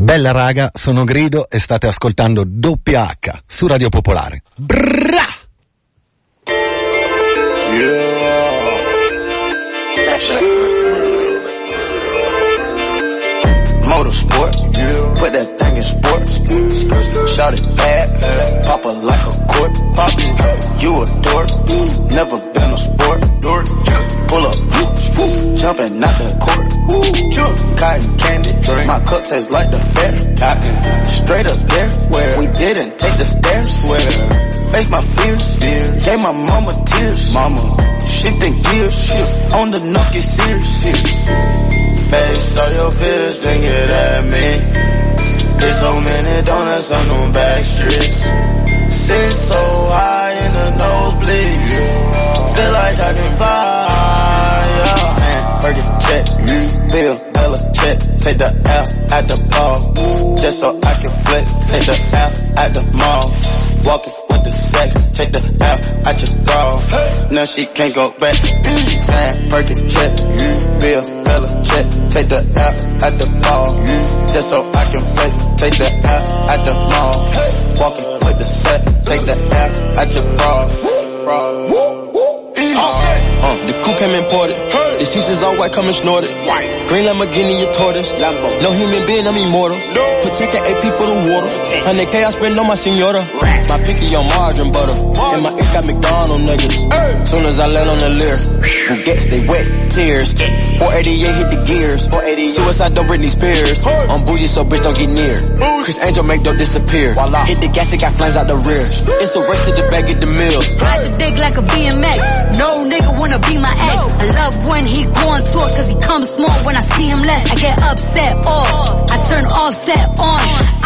Bella raga, sono Grido e state ascoltando Doppia H su Radio Popolare. Brrra! Motorsport, put that thing in sports. Shot it bad, pop it like a court. Pop you a dork, never been a sport. Pull up, jumping out the court. Cotton candy, my cup tastes like the fair. Straight up there, where we didn't take the stairs. Where face my fears, gave my mama tears. Mama, shifting gears, on the knock get serious. Face all your fears, then get at me. There's so many donuts on them back streets. Sit so high in the nosebleed. Feel like I can fly. Yeah. Burger check, Bill Bella check. Take the L at the ball. Just so I can flex. Take the L at the mall. Walking with the sex. Take the L at your bra. Now she can't go back. Saying Burger check, Bill Bella check. Take the L at the ball. Just so I can flex. Take the L at the mall. Walking with the set. Take the L at your bra. Uh, the coupe came imported. The seats is all white, coming snorted. White. Green Lamborghini, a tortoise. Lambo. No human being, I'm immortal. No. Protect the AP for the water. 100K I spend on my senora. My pinky on margarine butter. And my ink got McDonald niggas. Soon as I land on the leer. Who gets they wet tears. 488 hit the gears. 488. Suicide don't Britney Spears. I'm bougie so bitch don't get near. Chris Angel make dope disappear. Voila. Hit the gas, it got flames out the rear. It's a race to the bag of the mills. Ride the dick like a BMX. No nigga wanna be my ex. I love when he go on tour cause he comes small when I see him less. I get upset off. I turn offset on.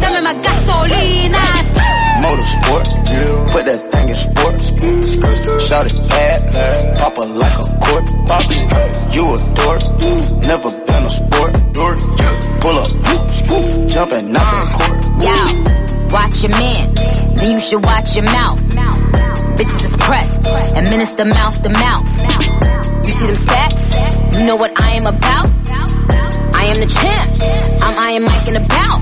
Dame my gasolina. Motorsport, put that thing in sports. Shot it bad, pop it like a court. You a dork, never been a sport. Pull up, jumping out the court. Yo, watch your man, then you should watch your mouth. Bitches is pressed, administer mouth to mouth. You see them stats? You know what I am about? I am the champ. I'm Iron Mike in the bout.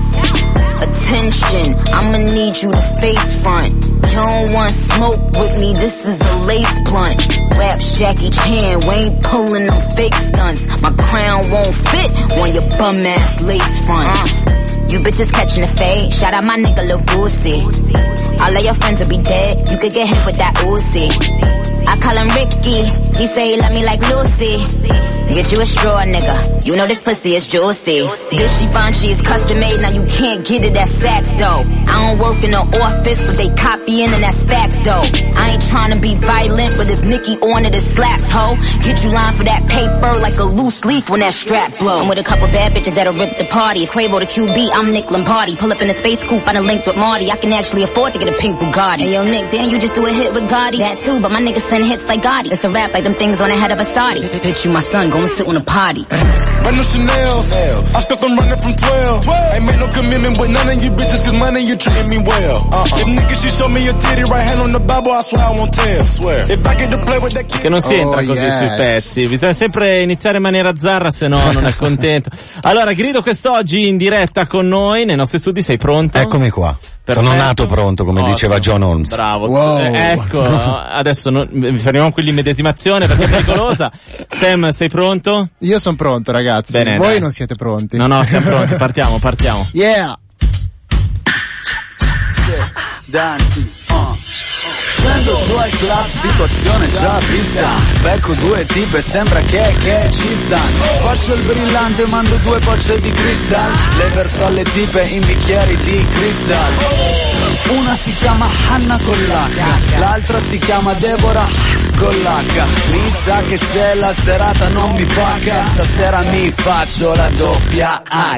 Attention, I'ma need you to face front. You don't want smoke with me, this is a lace blunt. Raps Jackie Chan, we ain't pulling no fake stunts. My crown won't fit on your bum ass lace front. Uh. You bitches catching the fade. Shout out my nigga Lil Boosie. All of your friends will be dead. You could get hit with that Uzi. I call him Ricky. He say he love me like Lucy. Get you a straw, nigga. You know this pussy is juicy. This Givenchy is custom made. Now you can't get it at Saks though. I don't work in the office, but they copying and that's facts though. I ain't trying to be violent, but if Nicki on it, it slaps, ho. Get you line for that paper like a loose leaf when that strap blow. I'm with a couple bad bitches that'll rip the party. If Quavo the QB, I'm Nick Lombardi. Pull up in a space coupe, on done link with Marty. I can actually afford to get a pink Bugatti. Hey yo, Nick, then you just do a hit with Gotti. That too, but my niggas send hits like Gotti. It's a rap like them things on the head of a Saudi. Bitch, you my son, go and sit on a potty. Run no Chanel. I stuck them running from 12. Ain't made no commitment with none of you bitches cause money you treating me well. Uh-uh. If niggas she show me your titty right hand on the Bible, I swear I won't tell. Swear. If I get to play with that kid. Che non si entra Oh, così yes. sui pezzi, bisogna sempre iniziare in maniera zarra, se no non è contento. Allora, Grido quest'oggi in diretta con noi, nei nostri studi, sei pronto? Eccomi qua. Perfetto. Sono nato pronto, come Ottimo. diceva John Holmes. Bravo. Wow. Eh, Ecco, adesso non, fermiamo qui l'immedesimazione perché è pericolosa. Sam, sei pronto? Io sono pronto, ragazzi. Bene, Voi dai. non siete pronti. No, no, siamo pronti, partiamo, partiamo. Yeah. Danti, uh. Prendo su al club, situazione già vista Becco due tipe, sembra che, che ci stanno Faccio il brillante, mando due bocce di cristal Le verso alle tipe in bicchieri di cristal Una si chiama Hanna con l'H L'altra si chiama Deborah con l'H Mi sa che se la serata non mi paga Stasera mi faccio la doppia H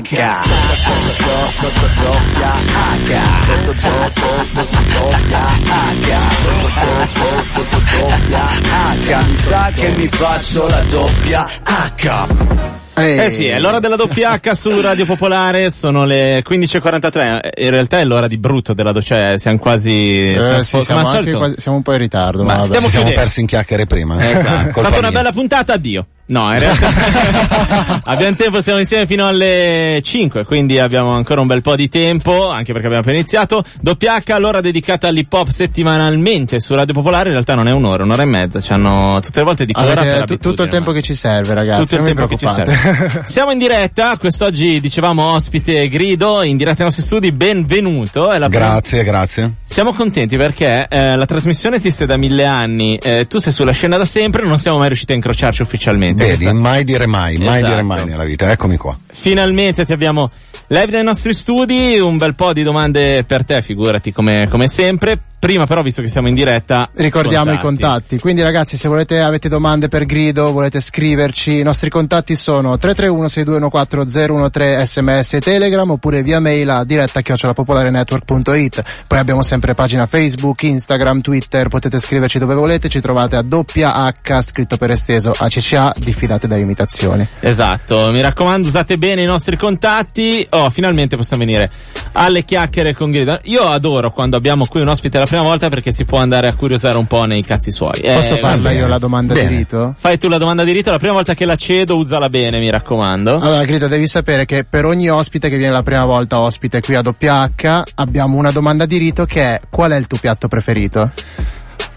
Doppia H, mi sa che mi faccio la doppia H. Eh sì, è l'ora della doppia H su Radio Popolare, sono le 15.43, in realtà è l'ora di brutto della doppia, cioè siamo quasi... Eh, sì, siamo, anche quasi, siamo un po' in ritardo. Ma ma stiamo Ci siamo persi in chiacchiere prima. Esatto. È stata una bella puntata, addio. No, in realtà abbiamo tempo, siamo insieme fino alle 5, quindi abbiamo ancora un bel po' di tempo, anche perché abbiamo appena iniziato. Doppia H, l'ora dedicata all'hip hop settimanalmente su Radio Popolare, in realtà non è un'ora, un'ora e mezza, ci hanno tutte le volte di Avete ora abitudine, tutto il tempo che ci serve, ragazzi. tutto il tempo che ci serve. Siamo in diretta, quest'oggi dicevamo ospite Grido, in diretta ai nostri studi, benvenuto. Grazie, grazie. Siamo contenti perché eh, la trasmissione esiste da mille anni, eh, tu sei sulla scena da sempre, non siamo mai riusciti a incrociarci ufficialmente. Vedi, Questa- mai dire mai, mai Esatto. dire mai nella vita. Eccomi qua. Finalmente ti abbiamo live nei nostri studi, un bel po' di domande per te, figurati come, come sempre. Prima però, visto che siamo in diretta, Ricordiamo i contatti. contatti. Quindi ragazzi, se volete avete domande per Grido, volete scriverci, i nostri contatti sono 331 6214 sms e telegram oppure via mail a diretta chiocciolapopolarenetwork.it. Poi abbiamo sempre pagina Facebook, Instagram, Twitter, potete scriverci dove volete, ci trovate a doppia H scritto per esteso ACCA, diffidate da imitazioni. Esatto, mi raccomando, usate bene i nostri contatti. Oh, finalmente possiamo venire alle chiacchiere con Grido. Io adoro quando abbiamo qui un ospite la prima volta perché si può andare a curiosare un po' nei cazzi suoi. Posso Eh, farla io la domanda Bene. di rito? Fai tu la domanda di rito, la prima volta che la cedo, usala bene, mi raccomando. Allora, Grido, devi sapere che per ogni ospite che viene la prima volta ospite qui a doppia H, abbiamo una domanda di rito che è qual è il tuo piatto preferito?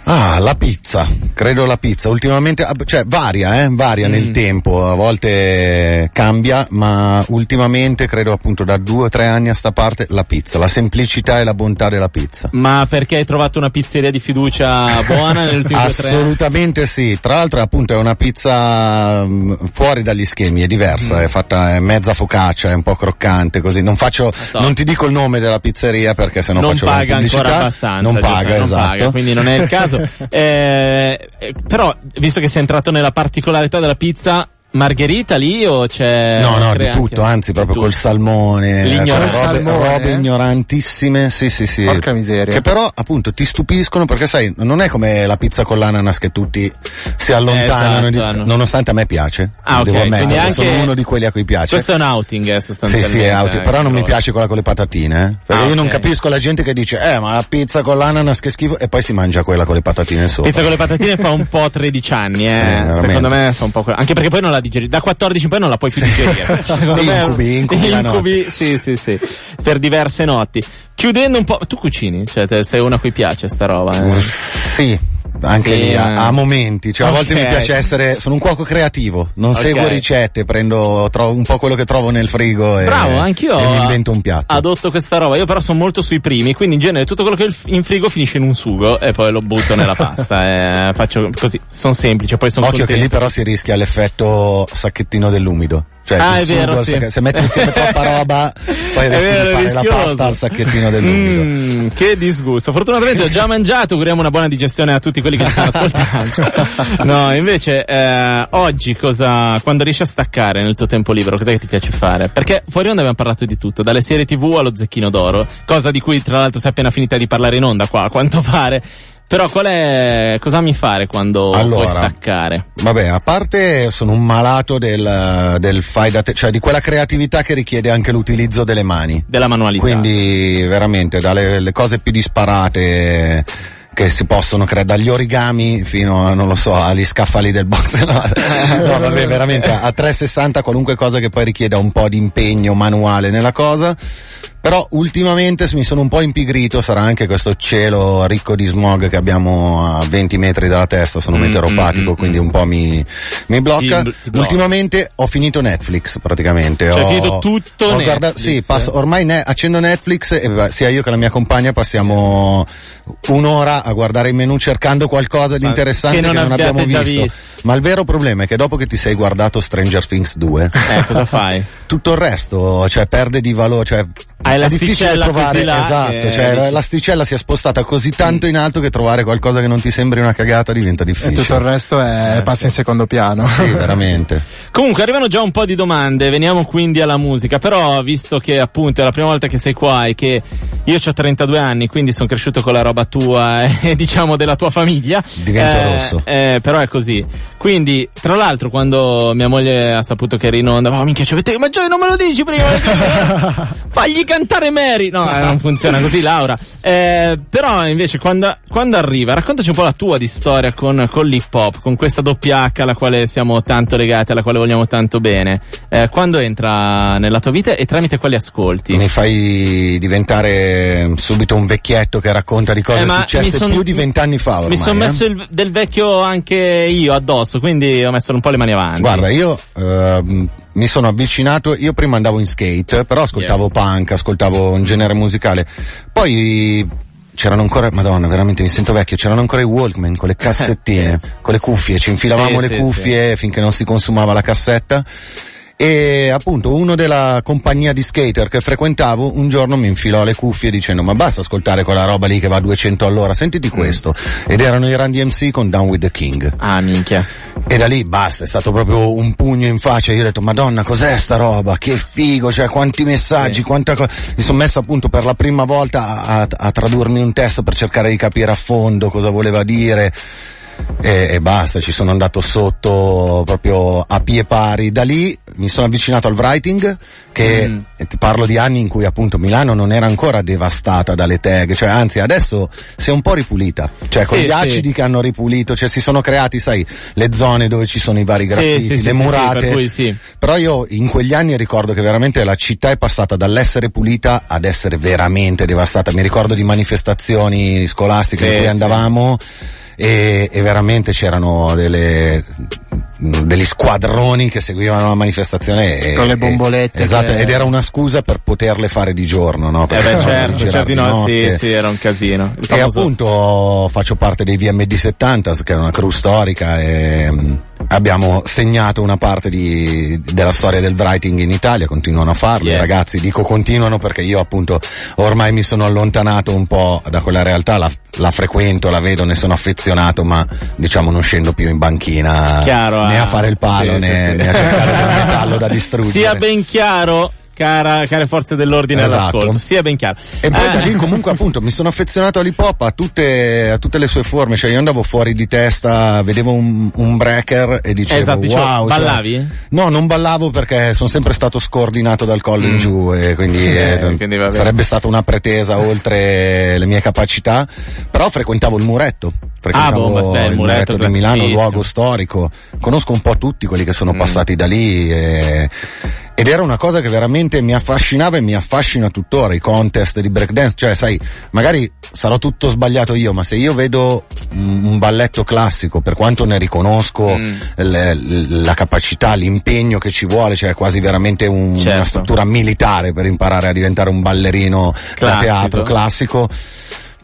Ah, la pizza, credo la pizza. Ultimamente, ah, cioè varia, eh, varia Mm. nel tempo, a volte cambia, ma ultimamente credo appunto da due o tre anni a sta parte la pizza, la semplicità e la bontà della pizza. Ma perché hai trovato una pizzeria di fiducia buona negli ultimi due o tre anni? Assolutamente sì, tra l'altro appunto è una pizza mm, fuori dagli schemi, è diversa, è fatta è mezza focaccia, è un po' croccante così. Non faccio, so. non ti dico il nome della pizzeria perché sennò non faccio una paga ancora abbastanza. Non paga, non esatto. paga, quindi non è il caso. Eh, eh, però, visto che sei entrato nella particolarità della pizza, margherita lì o c'è... No, no, di tutto, anche- anzi proprio tutto. col salmone, L'ignoranza. cioè, robe, salmone, robe eh? ignorantissime, sì sì sì. Porca miseria. Che però appunto ti stupiscono perché sai, non è come la pizza con l'ananas che tutti si allontanano, Esatto, di- hanno. nonostante a me piace, Ah, ok, devo ammettere, anche- sono uno di quelli a cui piace. Questo è un outing, eh, Sì, sostanzialmente. sì, è auto, però anche non mi piace quella con le patatine, eh. Perché Ah, io non ok. capisco la gente che dice, eh, ma la pizza con l'ananas che schifo, e poi si mangia quella con le patatine sopra. Pizza con le patatine fa un po' 13 anni, eh. veramente. Secondo me fa un po' quello. Anche perché poi non la digeri. Da 14 in poi non la puoi più digerire. Secondo me Incubi, incubi incubi, sì, sì, sì. Per diverse notti. Chiudendo un po'. Tu cucini? Cioè, te sei una a cui piace sta roba, eh? Sì, anche Sì, lì, a, eh. a momenti, cioè a volte mi piace essere, sono un cuoco creativo, non Ok. seguo ricette, prendo trovo un po' quello che trovo nel frigo e, Bravo, anch'io e mi invento un piatto. adotto questa roba. Io però sono molto sui primi, quindi in genere tutto quello che in frigo finisce in un sugo e poi lo butto nella pasta. e faccio così, sono semplice, poi sono Occhio che lì contento. però si rischia l'effetto sacchettino dell'umido. Cioè, Ah, è vero, sì. se metti insieme troppa roba, poi È rischi vero, di è fare la pasta al sacchettino dell'umido. Mm, che disgusto. Fortunatamente ho già mangiato, auguriamo una buona digestione a tutti quelli che ci stanno ascoltando. No, invece, eh, oggi cosa, quando riesci a staccare nel tuo tempo libero, cos'è che ti piace fare? Perché fuori onda abbiamo parlato di tutto, dalle serie tv allo zecchino d'oro, cosa di cui tra l'altro sei appena finita di parlare in onda qua, a quanto pare. Però qual è, cosa mi fare quando Allora. vuoi staccare? Vabbè, a parte sono un malato del, del fai da te, cioè di quella creatività che richiede anche l'utilizzo delle mani. Della manualità. Quindi veramente dalle le cose più disparate che si possono creare dagli origami fino a non lo so agli scaffali del box no, no vabbè veramente a 360 qualunque cosa che poi richieda un po' di impegno manuale nella cosa però ultimamente mi sono un po' impigrito, sarà anche questo cielo ricco di smog che abbiamo a 20 metri dalla testa, sono Mm, meteoropatico, mm, mm, quindi un po' mi, mi blocca. Ti blocca. Ultimamente ho finito Netflix praticamente. Cioè, ho, finito tutto ho guardato- sì, eh? passo, ormai ne, accendo Netflix e sia io che la mia compagna passiamo un'ora a guardare il menu cercando qualcosa di interessante che che non non, abbiate abbiamo visto. visto. Ma il vero problema è che dopo che ti sei guardato Stranger Things 2, Eh, cosa fai? tutto il resto, cioè perde di valore, cioè è la difficile sticella trovare così là, esatto, eh, cioè la- l'asticella si è spostata così tanto in alto che trovare qualcosa che non ti sembri una cagata diventa E difficile. tutto il resto è, Eh, passa sì. in secondo piano. Sì, veramente. Comunque arrivano già un po' di domande, veniamo quindi alla musica, però visto che appunto è la prima volta che sei qua e che io ho 32 anni, quindi sono cresciuto con la roba tua e diciamo della tua famiglia. Divento eh, rosso. eh, però è così. Quindi, tra l'altro, quando mia moglie ha saputo che eri in onda, oh minchia, ci avete, ma Gioia non me lo dici prima? Fagli cantare Mary! No, eh, non funziona così, Laura. Eh, però invece quando, quando arriva, raccontaci un po' la tua di storia con, con l'hip hop, con questa doppia H alla quale siamo tanto legati, alla quale vogliamo tanto bene. Eh, quando entra nella tua vita e tramite quali ascolti? Mi fai diventare subito un vecchietto che racconta di cose Eh, successe son- più di vent'anni fa ormai. Mi sono eh. messo il- del vecchio anche io addosso, quindi ho messo un po' le mani avanti. Guarda, io ehm, mi sono avvicinato, io prima andavo in skate, però ascoltavo Yes. punk, ascoltavo un genere musicale. Poi c'erano ancora, madonna, veramente mi sento vecchio, c'erano ancora i Walkman con le cassettine, Yes. con le cuffie, ci infilavamo Sì, le sì, cuffie finché non si consumava la cassetta. E appunto uno della compagnia di skater che frequentavo un giorno mi infilò le cuffie dicendo ma basta ascoltare quella roba lì che va a 200 all'ora, sentiti questo. Ed erano i Run DMC con Down with the King. Ah, minchia. E da lì basta, è stato proprio un pugno in faccia. Io ho detto, Madonna, cos'è sta roba? Che figo, cioè quanti messaggi, Sì. quanta cosa. Mi sono messo appunto per la prima volta a, a tradurmi un testo per cercare di capire a fondo cosa voleva dire. E, e basta, ci sono andato sotto proprio a pie pari. Da lì mi sono avvicinato al writing, che Mm. ti parlo di anni in cui appunto Milano non era ancora devastata dalle tag, cioè anzi adesso si è un po' ripulita. Cioè con Sì, gli sì. acidi che hanno ripulito, cioè si sono creati, sai, le zone dove ci sono i vari graffiti, sì, le murate. sì, per cui sì. Però io in quegli anni ricordo che veramente la città è passata dall'essere pulita ad essere veramente devastata. Mi ricordo di manifestazioni scolastiche in cui andavamo e, e veramente c'erano delle, degli squadroni che seguivano la manifestazione e, Con le e- bombolette esatto, che- ed era una scusa per poterle fare di giorno, no? Eh Perché beh, sennò devi certo, certo, di no, sì, sì, era un casino. Il E famoso- appunto faccio parte dei VMD 70 che è una crew storica e abbiamo segnato una parte di, della storia del writing in Italia, continuano a farlo, Yes. i ragazzi dico continuano perché io appunto ormai mi sono allontanato un po' da quella realtà, la, la frequento, la vedo, ne sono affezionato ma diciamo non scendo più in banchina Chiaro, né ah, a fare il palo sì, né, sì, né a cercare del metallo da distruggere. Sia ben chiaro, cara, care forze dell'ordine Esatto. all'ascolto, sia ben chiaro. E poi da Eh, lì comunque appunto mi sono affezionato all'hip hop a tutte, a tutte le sue forme, cioè io andavo fuori di testa, vedevo un, un breaker e dicevo Esatto, wow. cioè- ballavi? no, non ballavo perché sono sempre stato scordinato dal collo in Mm. giù e quindi, Eh, eh, quindi sarebbe stata una pretesa oltre le mie capacità, però frequentavo il muretto. Frequentavo Ah, ma beh, il muretto di Milano, luogo storico. Conosco un po' tutti quelli che sono Mm. passati da lì e, ed era una cosa che veramente mi affascinava e mi affascina tuttora, i contest di breakdance, cioè sai, magari sarò tutto sbagliato io, ma se io vedo un balletto classico, per quanto ne riconosco Mm. l- l- la capacità, l'impegno che ci vuole, cioè è quasi veramente un- una Certo. struttura militare per imparare a diventare un ballerino da Classico. teatro classico.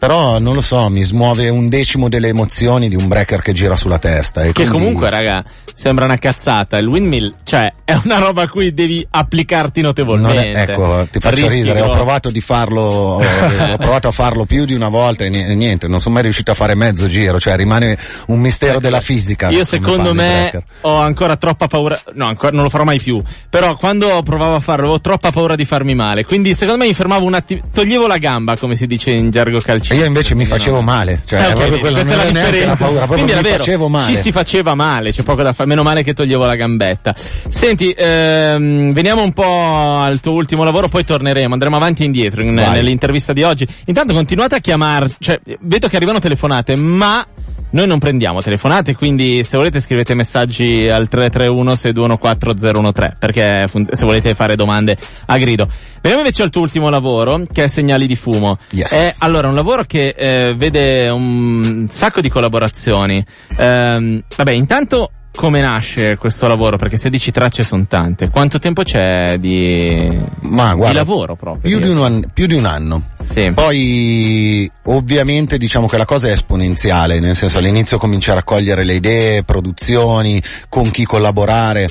Però non lo so, mi smuove un decimo delle emozioni di un breaker che gira sulla testa. E Che quindi- comunque, raga, sembra una cazzata. Il windmill, cioè, è una roba a cui devi applicarti notevolmente. è- ecco, ti faccio Rischi ridere, ho provato di farlo, ho, ho provato a farlo più di una volta e ni- niente, non sono mai riuscito a fare mezzo giro, cioè rimane un mistero della fisica. Ecco, Io secondo me ho ancora troppa paura, no ancora non lo farò mai più, però quando provavo a farlo avevo troppa paura di farmi male, quindi secondo me mi fermavo un attimo, toglievo la gamba come si dice in gergo calcistico. Io invece mi facevo male, cioè Eh, ok, proprio quello, questa non la neanche la paura, proprio Quindi mi era vero, facevo male. Ci si faceva male, c'è poco da fare, meno male che toglievo la gambetta. Senti, ehm, veniamo un po' al tuo ultimo lavoro, poi torneremo, andremo avanti e indietro in- nell'intervista di oggi. Intanto continuate a chiamare, cioè, vedo che arrivano telefonate, ma noi non prendiamo telefonate, quindi se volete scrivete messaggi al 331 6214013 perché se volete fare domande a grido. Veniamo invece al tuo ultimo lavoro, che è Segnali di Fumo. Yes. È allora un lavoro che eh, vede un sacco di collaborazioni. Ehm, vabbè, intanto come nasce questo lavoro? Perché 16 tracce sono tante. Quanto tempo c'è di, Ma di guarda, lavoro proprio? più di, un anno, più di un anno. Sì. Poi ovviamente diciamo che la cosa è esponenziale, nel senso all'inizio cominci a raccogliere le idee, produzioni, con chi collaborare.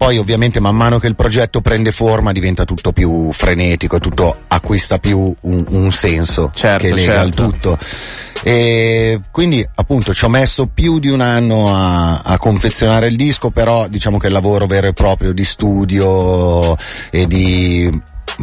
Poi ovviamente man mano che il progetto prende forma diventa tutto più frenetico, tutto acquista più un, un senso Certo, che lega il certo. tutto. E quindi appunto ci ho messo più di un anno a, a confezionare il disco, però diciamo che il lavoro vero e proprio di studio e di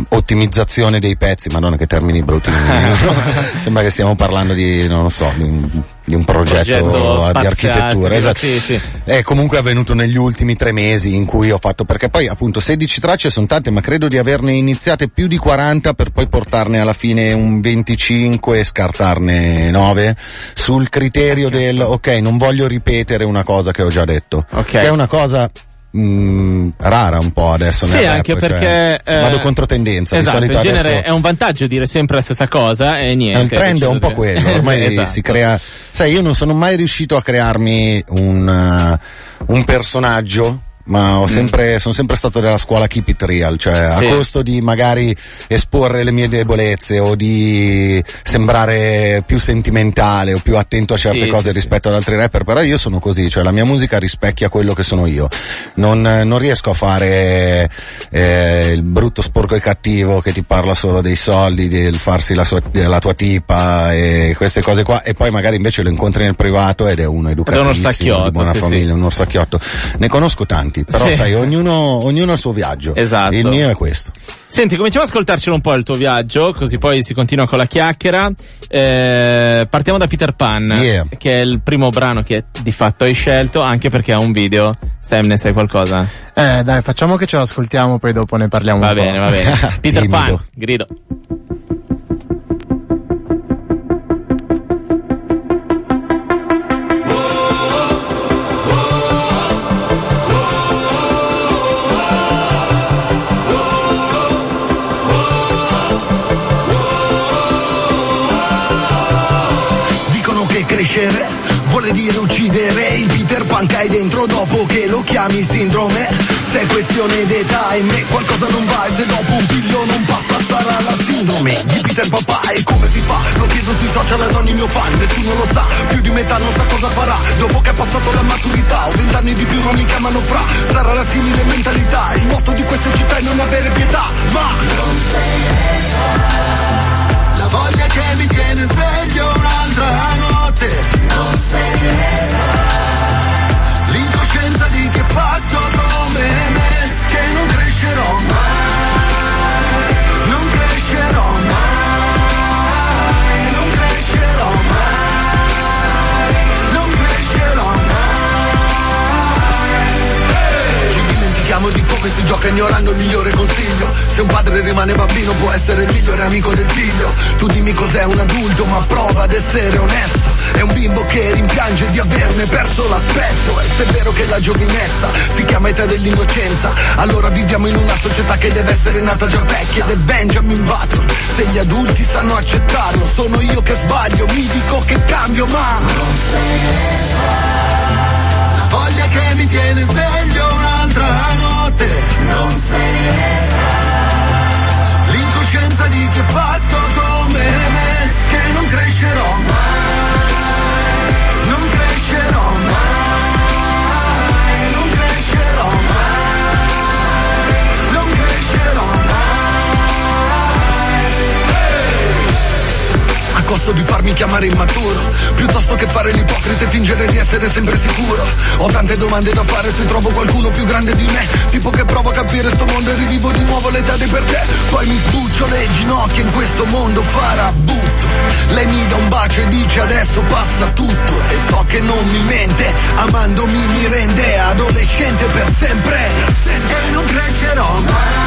ottimizzazione dei pezzi, madonna che termini brutti. Sembra che stiamo parlando di, non lo so, di un, di un progetto, Progetto di architettura. esatto. sì, sì. È comunque avvenuto negli ultimi tre mesi in cui ho fatto, perché poi appunto 16 tracce sono tante, ma credo di averne iniziate più di 40 per poi portarne alla fine un 25 e scartarne 9 sul criterio del ok, non voglio ripetere una cosa che ho già detto. Ok. Che è una cosa mh, rara un po' adesso Sì, nel rap, anche cioè, perché se eh, vado contro tendenza. Esatto, di in solito genere adesso è un vantaggio dire sempre la stessa cosa e niente. il trend è un po' quello, ormai Esatto. si crea, sai, io non sono mai riuscito a crearmi un, uh, un personaggio. Ma ho sempre, sono sempre stato della scuola keep it real, cioè Mm. Sì. a costo di magari esporre le mie debolezze o di sembrare più sentimentale o più attento a certe Sì, cose sì, rispetto ad altri rapper, però io sono così, cioè la mia musica rispecchia quello che sono io. Non, non riesco a fare eh, il brutto sporco e cattivo che ti parla solo dei soldi, del farsi la, sua, la tua tipa e queste cose qua e poi magari invece lo incontri nel privato ed è uno educatissimo, orsacchiotto, di buona famiglia, un orsacchiotto. Ne conosco tanti, però Sì. sai, ognuno, ognuno ha il suo viaggio. Esatto. Il mio è questo. Senti, cominciamo ad ascoltarcelo un po' il tuo viaggio, così poi si continua con la chiacchiera. Eh, partiamo da Peter Pan, Yeah. che è il primo brano che di fatto hai scelto, anche perché ha un video. Sam, ne sai qualcosa? Eh, dai, facciamo che ce lo ascoltiamo, poi dopo ne parliamo Va un bene, po'. va bene. Peter. Pan, grido. Dire uccidere il Peter Pan che hai dentro dopo che lo chiami sindrome. Se è questione d'età e me qualcosa non va e se dopo un figlio non passa sarà la sindrome di Peter Papà e come si fa? Lo chiedo sui social ad ogni mio fan, nessuno lo sa, più di metà non sa cosa farà. Dopo che ha passato la maturità, ho vent'anni di più non mi chiamano fra, sarà la simile mentalità, il motto di queste città è non avere pietà, ma la voglia che mi tiene sveglio un'altra notte. Non L'incoscienza di chi è fatto come me, che non crescerò mai. Non crescerò mai. Non crescerò mai. Non crescerò mai. Ci dimentichiamo di come si gioca ignorando il migliore consiglio Se un padre rimane bambino può essere il migliore amico del figlio Tu dimmi cos'è un adulto ma prova ad essere onesto È un bimbo che rimpiange di averne perso l'aspetto E se è vero che la giovinezza si chiama età dell'innocenza Allora viviamo in una società che deve essere nata già vecchia. Ed è Benjamin Button. Se gli adulti sanno accettarlo sono io che sbaglio. Mi dico che cambio ma la voglia che mi tiene sveglio un'altra notte. Non se ne va. L'incoscienza di chi è fatto come me costo di farmi chiamare immaturo. Piuttosto che fare l'ipocrita e fingere di essere sempre sicuro. Ho tante domande da fare se trovo qualcuno più grande di me. Tipo che provo a capire sto mondo e rivivo di nuovo l'età dei per te. Poi mi sbuccio le ginocchia in questo mondo farabutto Lei mi dà un bacio e dice adesso passa tutto. E so che non mi mente, amandomi mi rende adolescente per sempre. E non crescerò mai,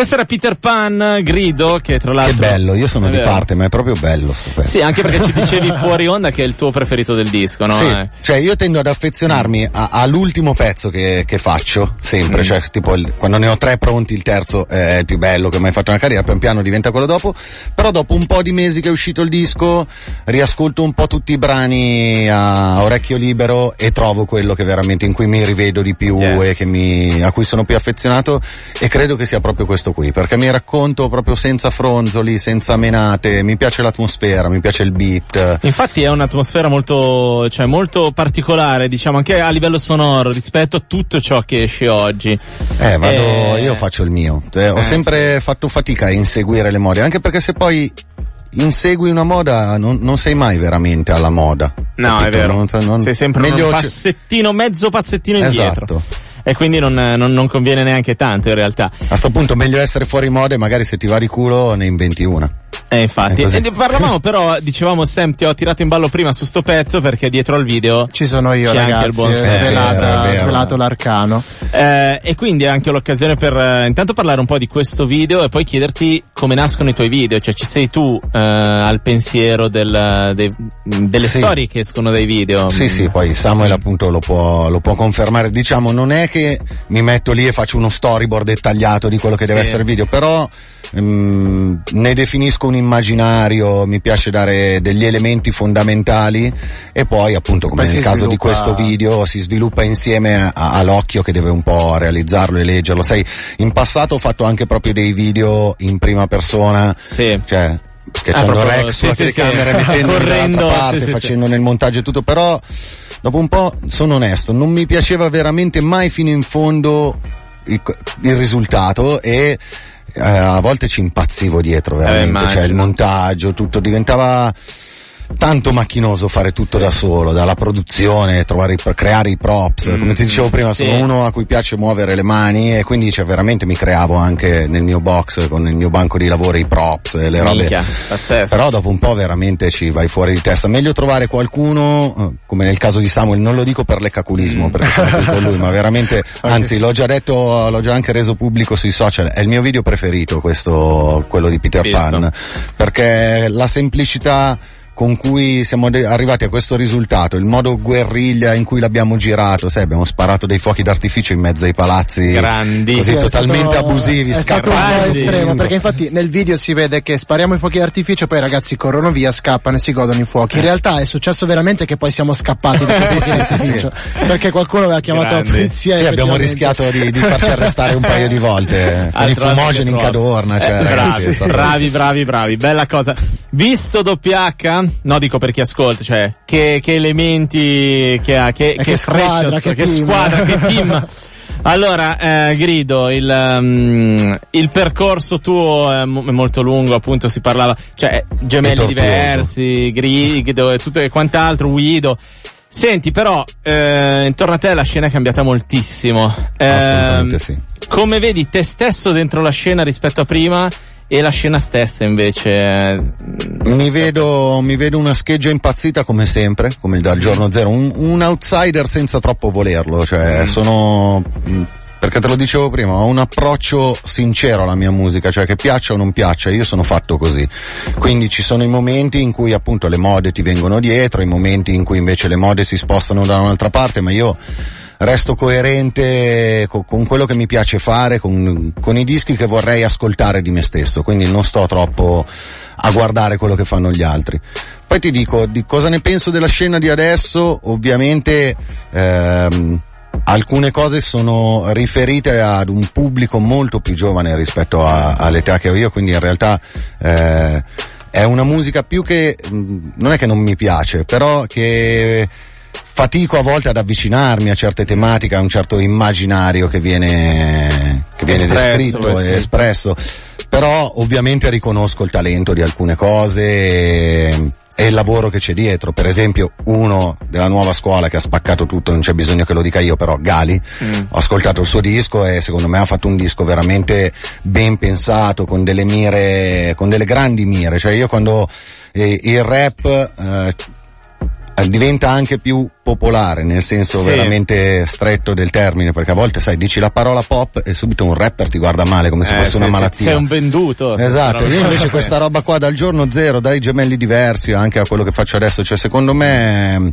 questo era Peter Pan, Grido, che tra l'altro... Che bello, io sono di vero. parte, ma è proprio bello sto pezzo. Sì, anche perché ci dicevi fuori onda che è il tuo preferito del disco, no? Sì, Eh. cioè io tendo ad affezionarmi a- all'ultimo pezzo che, che faccio, sempre, Mm. cioè tipo il- quando ne ho tre pronti il terzo è il più bello che ho mai fatto nella carriera, pian piano diventa quello dopo, però dopo un po' di mesi che è uscito il disco riascolto un po' tutti i brani a orecchio libero e trovo quello che veramente in cui mi rivedo di più Yes. e che mi, a cui sono più affezionato e credo che sia proprio questo qui, perché mi racconto proprio senza fronzoli, senza menate, mi piace l'atmosfera, mi piace il beat. Infatti è un'atmosfera molto, cioè molto particolare, diciamo anche a livello sonoro rispetto a tutto ciò che esce oggi. Eh, vado, Eh, io faccio il mio. Eh, ho eh, sempre fatto fatica a inseguire le mode, anche perché se poi insegui una moda non, non sei mai veramente alla moda. No, è Capito? vero. Non- non- Sei sempre un passettino, mezzo passettino indietro. E quindi non, non- non conviene neanche tanto in realtà. A sto punto meglio essere fuori moda e magari se ti va di culo ne inventi una. Eh, infatti. E parlavamo però, dicevamo Sam, ti ho tirato in ballo prima su sto pezzo perché dietro al video Ci sono io, C'è anche ragazzi. il buon è Sam. svelato, l'arcano. Eh, e quindi è anche l'occasione per eh, intanto parlare un po' di questo video e poi chiederti come nascono i tuoi video, cioè ci sei tu eh, al pensiero del- dei- delle Sì. storie che escono dai video. Sì, sì, poi Samuel appunto lo può, lo può confermare. Diciamo, non è che mi metto lì e faccio uno storyboard dettagliato di quello che deve Sì. essere il video, però ehm, ne definisco un immaginario, mi piace dare degli elementi fondamentali e poi appunto come Poi nel caso di questo video si sviluppa insieme a- a- all'occhio che deve un po' realizzarlo e leggerlo. Sai, in passato ho fatto anche proprio dei video in prima persona, Sì. cioè schiacciando Ah, proprio- Rex sì, sulla sì, sì. telecamera e mettendo Correndo, parte, sì, sì, sì. facendo nel montaggio e tutto, però dopo un po' sono onesto, non mi piaceva veramente mai fino in fondo il, il risultato e eh, a volte ci impazzivo dietro veramente, cioè immagino. il montaggio, tutto diventava tanto macchinoso fare tutto da solo, dalla produzione, trovare creare i props, Mm, come ti dicevo prima, sì. sono uno a cui piace muovere le mani e quindi cioè, veramente mi creavo anche nel mio box con il mio banco di lavoro i props le robe. Minchia, pazzesco. Però dopo un po' veramente ci vai fuori di testa. Meglio trovare qualcuno, eh, come nel caso di Samuel, non lo dico per l'ecaculismo, Mm. perché sono con lui, ma veramente, anzi l'ho già detto, l'ho già anche reso pubblico sui social, è il mio video preferito questo, quello di Peter Visto. Pan, perché la semplicità con cui siamo de- arrivati a questo risultato, il modo guerriglia in cui l'abbiamo girato, sai, abbiamo sparato dei fuochi d'artificio in mezzo ai palazzi Grandi. così Sì, totalmente stato- abusivi, È stato un po' scarpati. estremo, perché infatti nel video si vede che spariamo i fuochi d'artificio, poi i ragazzi corrono via, scappano e si godono i fuochi. In realtà è successo veramente che poi siamo scappati da questi fuochi d'artificio, perché qualcuno aveva chiamato la Grandi. polizia. Sì, abbiamo rischiato di, di farci arrestare un paio di volte con i fumogeni in cadorna, cioè Eh, bravi, bravi, bravi, bravi, bella cosa. Visto WH, no dico per chi ascolta, cioè che, che elementi che ha, che, E che squadra, precious, che che team. squadra, che team. Allora, eh, Grido, il, um, il percorso tuo è mo- è molto lungo, appunto si parlava, cioè gemelli diversi, Grido e tutto e quant'altro, Guido. Senti, però, eh, intorno a te la scena è cambiata moltissimo. Assolutamente Ehm, sì. come vedi te stesso dentro la scena rispetto a prima e la scena stessa invece? eh, Mi vedo, mi vedo una scheggia impazzita come sempre, come dal giorno zero, un, un outsider senza troppo volerlo, cioè sono, mh, perché te lo dicevo prima, ho un approccio sincero alla mia musica, cioè che piaccia o non piaccia, io sono fatto così. Quindi ci sono i momenti in cui appunto le mode ti vengono dietro, i momenti in cui invece le mode si spostano da un'altra parte, ma io resto coerente co- con quello che mi piace fare, con, con i dischi che vorrei ascoltare di me stesso, quindi non sto troppo a guardare quello che fanno gli altri. Poi ti dico di cosa ne penso della scena di adesso, ovviamente ehm, alcune cose sono riferite ad un pubblico molto più giovane rispetto a- all'età che ho io, quindi in realtà eh, è una musica più che, mh, non è che non mi piace, però che fatico a volte ad avvicinarmi a certe tematiche, a un certo immaginario che viene, che viene Espresso, descritto eh, sì. e espresso. Però ovviamente riconosco il talento di alcune cose e, e il lavoro che c'è dietro. Per esempio, uno della nuova scuola che ha spaccato tutto, non c'è bisogno che lo dica io, però Gali, Mm. ho ascoltato il suo disco e secondo me ha fatto un disco veramente ben pensato, con delle mire, con delle grandi mire. Cioè io quando eh, il rap eh, eh, diventa anche più popolare, nel senso Sì. veramente stretto del termine, perché a volte sai, dici la parola pop e subito un rapper ti guarda male come se Eh, fosse sì, una malattia. Sei un venduto. Esatto, io invece questa roba qua dal giorno zero, dai gemelli diversi, anche a quello che faccio adesso, cioè secondo me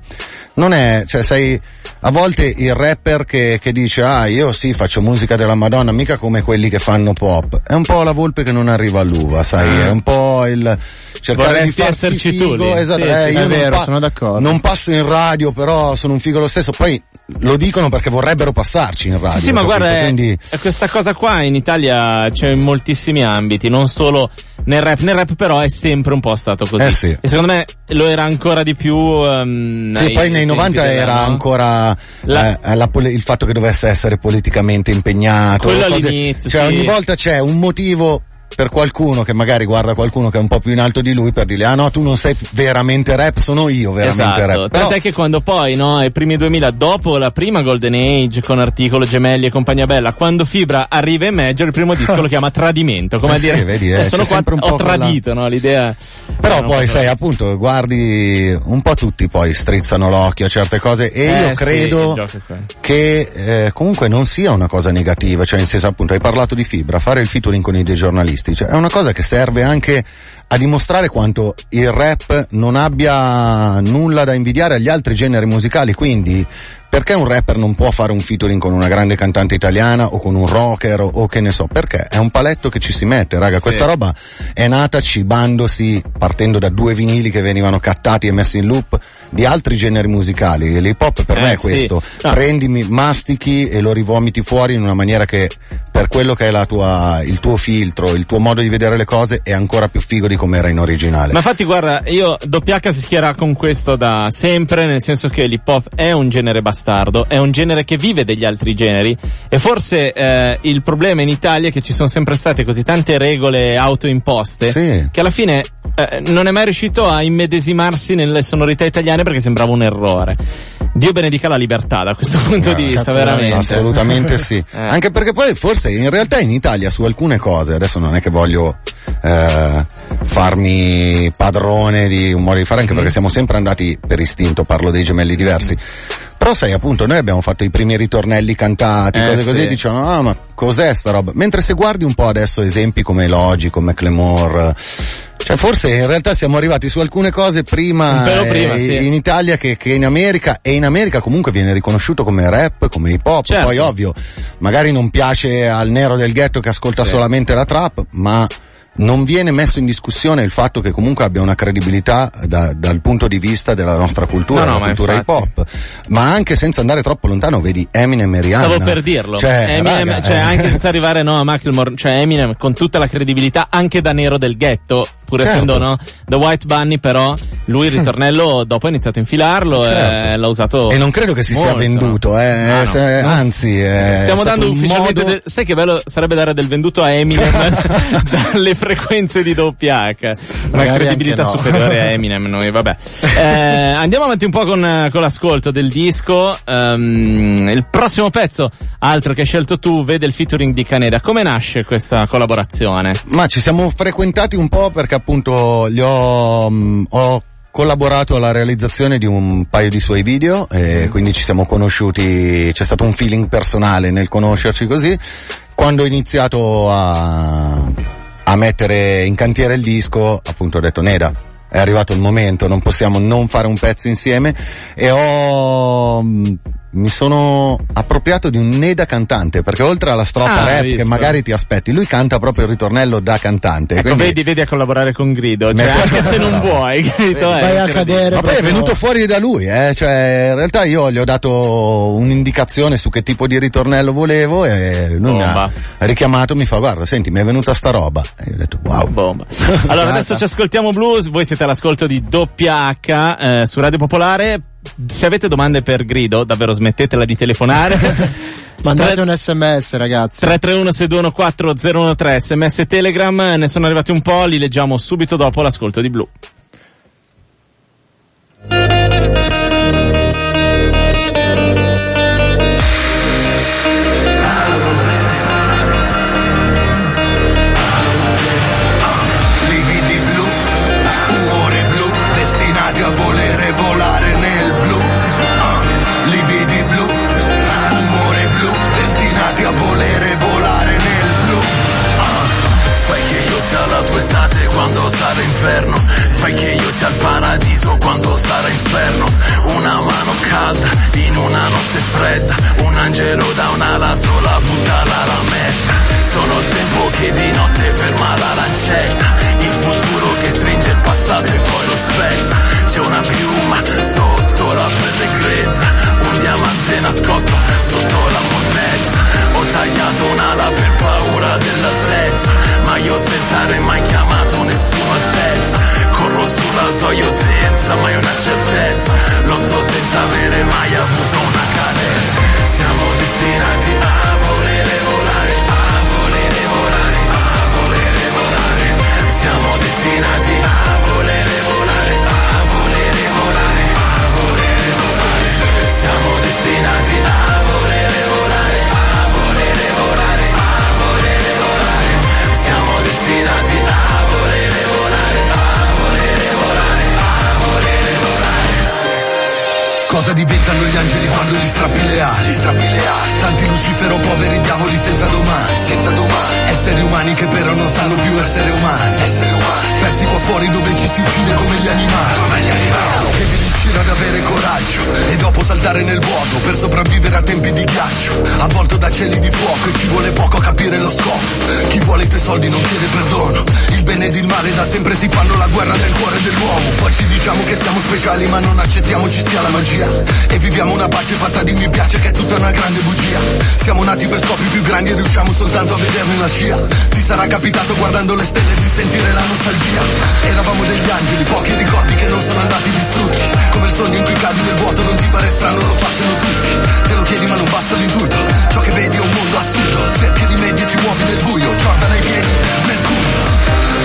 non è, cioè sei a volte il rapper che, che dice ah io sì faccio musica della Madonna, mica come quelli che fanno pop, è un po' la volpe che non arriva all'uva, sai, è un po' il cercare Vorresti di esserci tu figo, lì. esatto, Sì, eh, sì, io è vero, pa- sono d'accordo. non passo in radio, però sono un figo lo stesso, poi lo dicono perché vorrebbero passarci in radio. Sì, ma capito? guarda, è- Quindi, questa cosa qua in Italia c'è in moltissimi ambiti, non solo nel rap. Nel rap però è sempre un po' stato così. Eh sì. E secondo me lo era ancora di più... ehm, Sì, ai poi nei tempi 90 della- era no? ancora La- eh, la il fatto che dovesse essere politicamente impegnato. Quello all'inizio, Cioè sì. ogni volta c'è un motivo per qualcuno che magari guarda qualcuno che è un po' più in alto di lui per dirgli ah no tu non sei veramente rap, sono io veramente Esatto, rap. Però, tant'è che quando poi, no, ai primi 2000, dopo la prima Golden Age con Articolo, Gemelli e compagnia bella, quando Fibra arriva in Major, il primo disco lo chiama Tradimento, come Eh a sì, dire, vedi, eh, eh, sono qua, ho po' quella- tradito, no, l'idea. però Eh, poi sai appunto guardi un po' tutti poi strizzano l'occhio a certe cose e Eh, io sì, credo quello. che eh, comunque non sia una cosa negativa, cioè nel senso appunto hai parlato di fibra, fare il featuring con i dei giornalisti, cioè è una cosa che serve anche a dimostrare quanto il rap non abbia nulla da invidiare agli altri generi musicali, quindi perché un rapper non può fare un featuring con una grande cantante italiana o con un rocker o, o che ne so, perché è un paletto che ci si mette, raga, questa roba è nata cibandosi partendo da due vinili che venivano cattati e messi in loop di altri generi musicali, l'hip hop per Eh, me è sì. questo, No. prendimi, mastichi e lo rivomiti fuori in una maniera che per quello che è la tua, il tuo filtro, il tuo modo di vedere le cose è ancora più figo di come era in originale. Ma infatti guarda, io doppia si schiera con questo da sempre, nel senso che l'hip hop è un genere bastardo, è un genere che vive degli altri generi e forse eh, il problema in Italia è che ci sono sempre state così tante regole autoimposte Sì. che alla fine eh, non è mai riuscito a immedesimarsi nelle sonorità italiane perché sembrava un errore. Dio benedica la libertà da questo punto di vista, veramente. Assolutamente sì. Eh. Anche perché poi forse in realtà in Italia su alcune cose, adesso non è che voglio eh, farmi padrone di un modo di fare, anche perché siamo sempre andati per istinto, parlo dei gemelli diversi. Però sai appunto noi abbiamo fatto i primi ritornelli cantati, Eh, cose così, sì. e dicono ah ma cos'è sta roba? Mentre se guardi un po' adesso esempi come Logi, come Clemore, cioè forse in realtà siamo arrivati su alcune cose prima, eh, prima, sì. in Italia che, che in America e in America comunque viene riconosciuto come rap, come hip hop, Certo. poi ovvio, magari non piace al nero del ghetto che ascolta Sì. solamente la trap, ma non viene messo in discussione il fatto che comunque abbia una credibilità da- dal punto di vista della nostra cultura, No, no, la ma cultura hip hop. Ma anche senza andare troppo lontano, vedi Eminem e Rihanna. Stavo per dirlo. Cioè, Eminem, raga, cioè eh. anche senza arrivare no, a Macklemore, cioè Eminem con tutta la credibilità anche da nero del ghetto, pur Certo. essendo no, The White Bunny, però lui il ritornello dopo ha iniziato a infilarlo Certo. e l'ha usato. E non credo che si sia molto, venduto, no? eh, Ah, no. se- anzi, Stiamo dando ufficialmente modo- del- sai che bello sarebbe dare del venduto a Eminem dalle frequenze di doppia H. Una Magari credibilità superiore a Eminem noi, vabbè. Eh, andiamo avanti un po' con, con l'ascolto del disco. Ehm, il prossimo pezzo, altro che hai scelto tu, vede il featuring di Caneda. Come nasce questa collaborazione? Ma ci siamo frequentati un po' perché appunto gli ho, mh, ho collaborato alla realizzazione di un paio di suoi video e quindi ci siamo conosciuti, c'è stato un feeling personale nel conoscerci così. Quando ho iniziato a, a mettere in cantiere il disco, appunto ho detto Neda, è arrivato il momento, non possiamo non fare un pezzo insieme e ho mh, mi sono appropriato di un Neda cantante perché oltre alla strofa Ah, rap visto. che magari ti aspetti, lui canta proprio il ritornello da cantante. Ecco, quindi- vedi, vedi a collaborare con Grido, cioè, anche se non vuoi, capito? Vai Eh, a cadere. Ma poi è venuto fuori da lui, eh? cioè in realtà io gli ho dato un'indicazione su che tipo di ritornello volevo e lui mi Bomba. ha richiamato, mi fa guarda senti mi è venuta sta roba e io ho detto wow. Bomba. Allora adesso ci ascoltiamo blues, voi siete all'ascolto di doppia H eh, su Radio Popolare. Se avete domande per Grido, davvero smettetela di telefonare. Mandate Tre- un sms ragazzi. 331 621 013 sms telegram, ne sono arrivati un po', li leggiamo subito dopo l'ascolto di Blu. Sarà inferno Fai che io sia il paradiso quando sarà inferno. Una mano calda in una notte fredda. Un angelo da un'ala sola butta la rametta Sono il tempo che di notte ferma la lancetta. Il futuro che stringe il passato e poi lo spezza. C'è una piuma sotto la pelle grezza Un diamante nascosto sotto la monnezza. Ho tagliato un'ala per paura dell'altezza. Ma io senza aver mai chiamato nati per scopi più grandi e riusciamo soltanto a vederne la scia. Ti sarà capitato guardando le stelle di sentire la nostalgia. Eravamo degli angeli, pochi ricordi che non sono andati distrutti. Come il sogno in cui cadi nel vuoto non ti pare strano, lo facciano tutti. Te lo chiedi ma non basta l'intuito. Ciò che vedi è un mondo assurdo. Cerchi rimedi e ti muovi nel buio. Jordan ai piedi,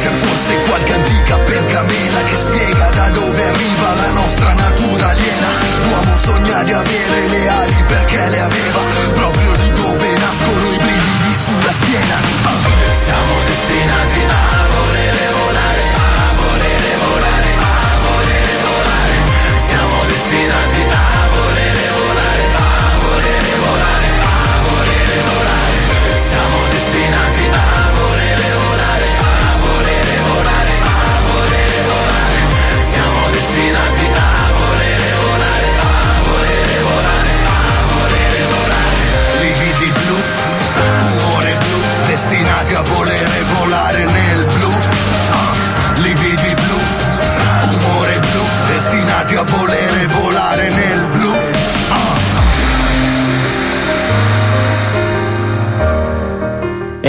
C'è forse qualche antica pergamena che spiega da dove arriva la nostra natura aliena. L'uomo sogna di avere le ali perché le aveva, proprio di dove nascono i brividi sulla schiena. Siamo destinati a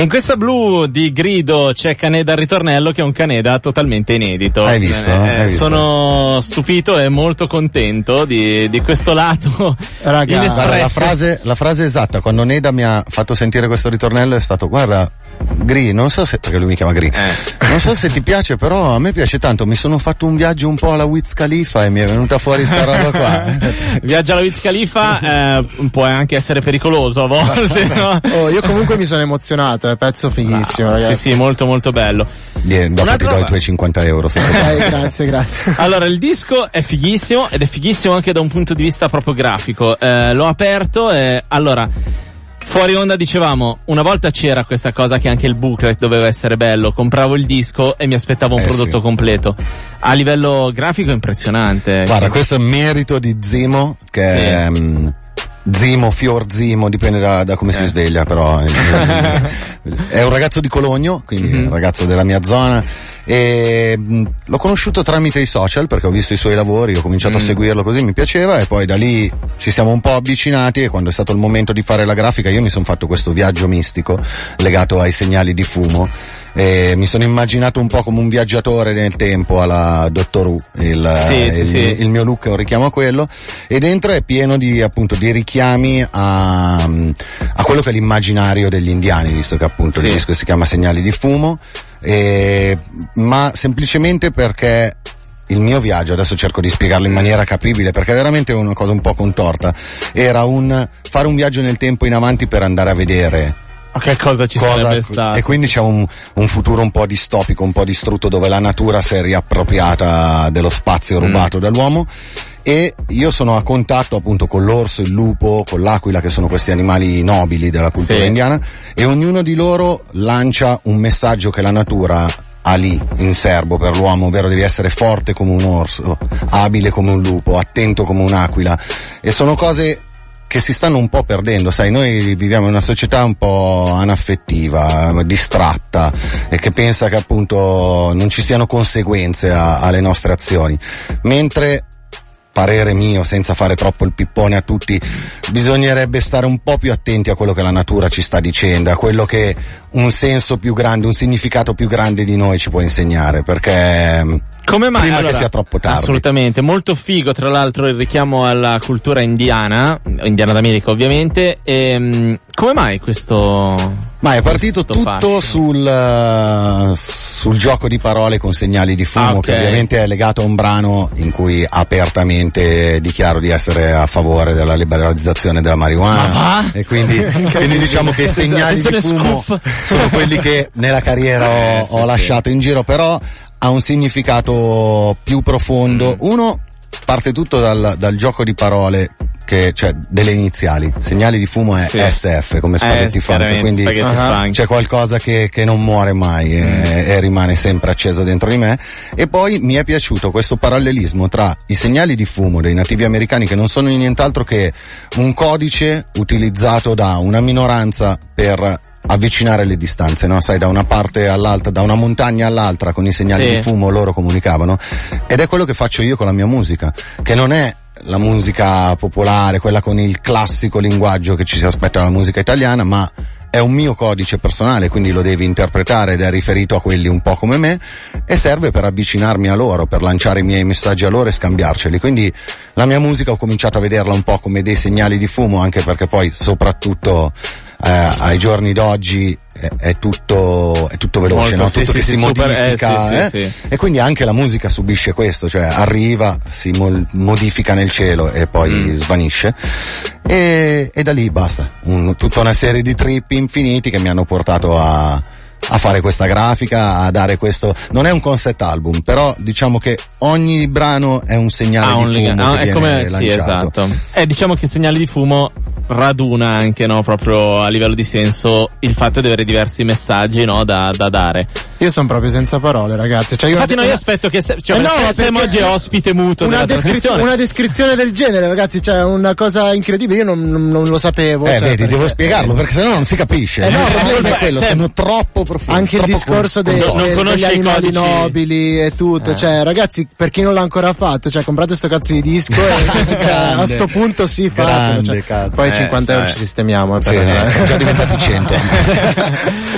in questa blu di grido c'è Caneda al ritornello che è un Caneda totalmente inedito. Hai visto? Eh, Hai visto? Sono stupito e molto contento di, di questo lato Raga. Guarda, la frase, la frase esatta, quando Neda mi ha fatto sentire questo ritornello è stato, guarda, Gri, non so se, perché lui mi chiama Gri, Eh. non so se ti piace, però a me piace tanto, mi sono fatto un viaggio un po' alla Wiz Khalifa e mi è venuta fuori sta roba qua. Viaggio alla Wiz Khalifa eh, può anche essere pericoloso a volte, no? Oh, io comunque mi sono emozionato, è pezzo fighissimo, Ah, sì, ragazzi. sì, molto molto bello. Vieni, dopo Un'altra ti do i tuoi 50 euro. se. Eh, grazie, grazie. Allora, il disco è fighissimo ed è fighissimo anche da un punto di vista proprio grafico. Eh, l'ho aperto e allora, fuori onda dicevamo, una volta c'era questa cosa che anche il booklet doveva essere bello, compravo il disco e mi aspettavo un Eh, prodotto sì. completo. A livello grafico impressionante. Guarda, questo è merito di Zimo, che Sì. è mm, Zimo, Fior Zimo, dipende da, da come si Eh. sveglia, però eh, è un ragazzo di Cologno, quindi Mhm. un ragazzo della mia zona, e l'ho conosciuto tramite i social perché ho visto i suoi lavori, ho cominciato a Mm. seguirlo così, mi piaceva e poi da lì ci siamo un po' avvicinati e quando è stato il momento di fare la grafica io mi sono fatto questo viaggio mistico legato ai segnali di fumo e mi sono immaginato un po' come un viaggiatore nel tempo alla Dottor Who, il, Sì, sì, il, sì. il mio look è un richiamo a quello. E dentro è pieno di appunto di richiami a, a quello che è l'immaginario degli indiani, visto che appunto il disco si chiama Segnali di fumo, e, ma semplicemente perché il mio viaggio, adesso cerco di spiegarlo in maniera capibile perché è veramente una cosa un po' contorta, era un fare un viaggio nel tempo in avanti per andare a vedere Ma che cosa ci cosa- sarebbe stato? e quindi c'è un, un futuro un po' distopico, un po' distrutto dove la natura si è riappropriata dello spazio rubato dall'uomo e io sono a contatto appunto con l'orso, il lupo, con l'aquila che sono questi animali nobili della cultura Sì. indiana e ognuno di loro lancia un messaggio che la natura Ali in serbo per l'uomo, ovvero devi essere forte come un orso, abile come un lupo, attento come un'aquila. E sono cose che si stanno un po' perdendo, sai, noi viviamo in una società un po' anaffettiva, distratta e che pensa che appunto non ci siano conseguenze a, alle nostre azioni, mentre parere mio, senza fare troppo il pippone a tutti, bisognerebbe stare un po' più attenti a quello che la natura ci sta dicendo, a quello che un senso più grande, un significato più grande di noi ci può insegnare, perché come mai? Prima allora, che sia troppo tardi. Assolutamente, molto figo tra l'altro il richiamo alla cultura indiana, indiana d'America ovviamente, e, um, come mai questo... Ma è partito tutto sul, uh, sul, gioco di parole con segnali di fumo, ah, okay. che ovviamente è legato a un brano in cui apertamente dichiaro di essere a favore della liberalizzazione della marijuana. E quindi, quindi diciamo che i segnali di fumo sono quelli che nella carriera ho, ho lasciato in giro, però ha un significato più profondo. Mm. Uno parte tutto dal, dal gioco di parole che, cioè, delle iniziali. Segnali di fumo è sì. SF come spaghetti eh, funk, quindi spaghetti uh-huh. c'è qualcosa che, che, non muore mai mm. e, e, rimane sempre acceso dentro di me. E poi mi è piaciuto questo parallelismo tra i segnali di fumo dei nativi americani che non sono nient'altro che un codice utilizzato da una minoranza per avvicinare le distanze, no? Sai, da una parte all'altra, da una montagna all'altra con i segnali sì. di fumo loro comunicavano. Ed è quello che faccio io con la mia musica, che non è la musica popolare, quella con il classico linguaggio che ci si aspetta dalla musica italiana, ma è un mio codice personale, quindi lo devi interpretare ed è riferito a quelli un po' come me e serve per avvicinarmi a loro, per lanciare i miei messaggi a loro e scambiarceli. Quindi la mia musica ho cominciato a vederla un po' come dei segnali di fumo, anche perché poi soprattutto ai giorni d'oggi è, è, tutto, è tutto veloce, Molto, no? tutto sì, che sì, si modifica super, eh, eh? e quindi anche la musica subisce questo, cioè arriva, si mo- modifica nel cielo e poi mm. svanisce e, e, da lì basta, Un, tutta una serie di trip infiniti che mi hanno portato a, a fare questa grafica, a dare questo. Non è un concept album, però diciamo che ogni brano è un segnale ah, di fumo. Ah, è come sì, esatto. Eh, diciamo che segnali di fumo raduna anche, no, proprio a livello di senso il fatto di avere diversi messaggi, no, da, da dare. Io sono proprio senza parole, ragazzi. Cioè, Infatti, no, io aspetto che se, cioè, eh no, Sam oggi ospite muto una, descri- una descrizione del genere, ragazzi, cioè una cosa incredibile. Io non, non, non lo sapevo. Eh, cioè, vedi, devo spiegarlo perché sennò non si capisce. Eh, no, eh, è quello, sono troppo profondo. Anche il discorso dei, non, non degli animali nobili e tutto. Eh. Cioè, ragazzi, per chi non l'ha ancora fatto, cioè, comprate sto cazzo di disco e cioè, a sto punto sì, fatelo. Cioè, poi 50 euro ci sistemiamo. Sì, eh. già diventati 100.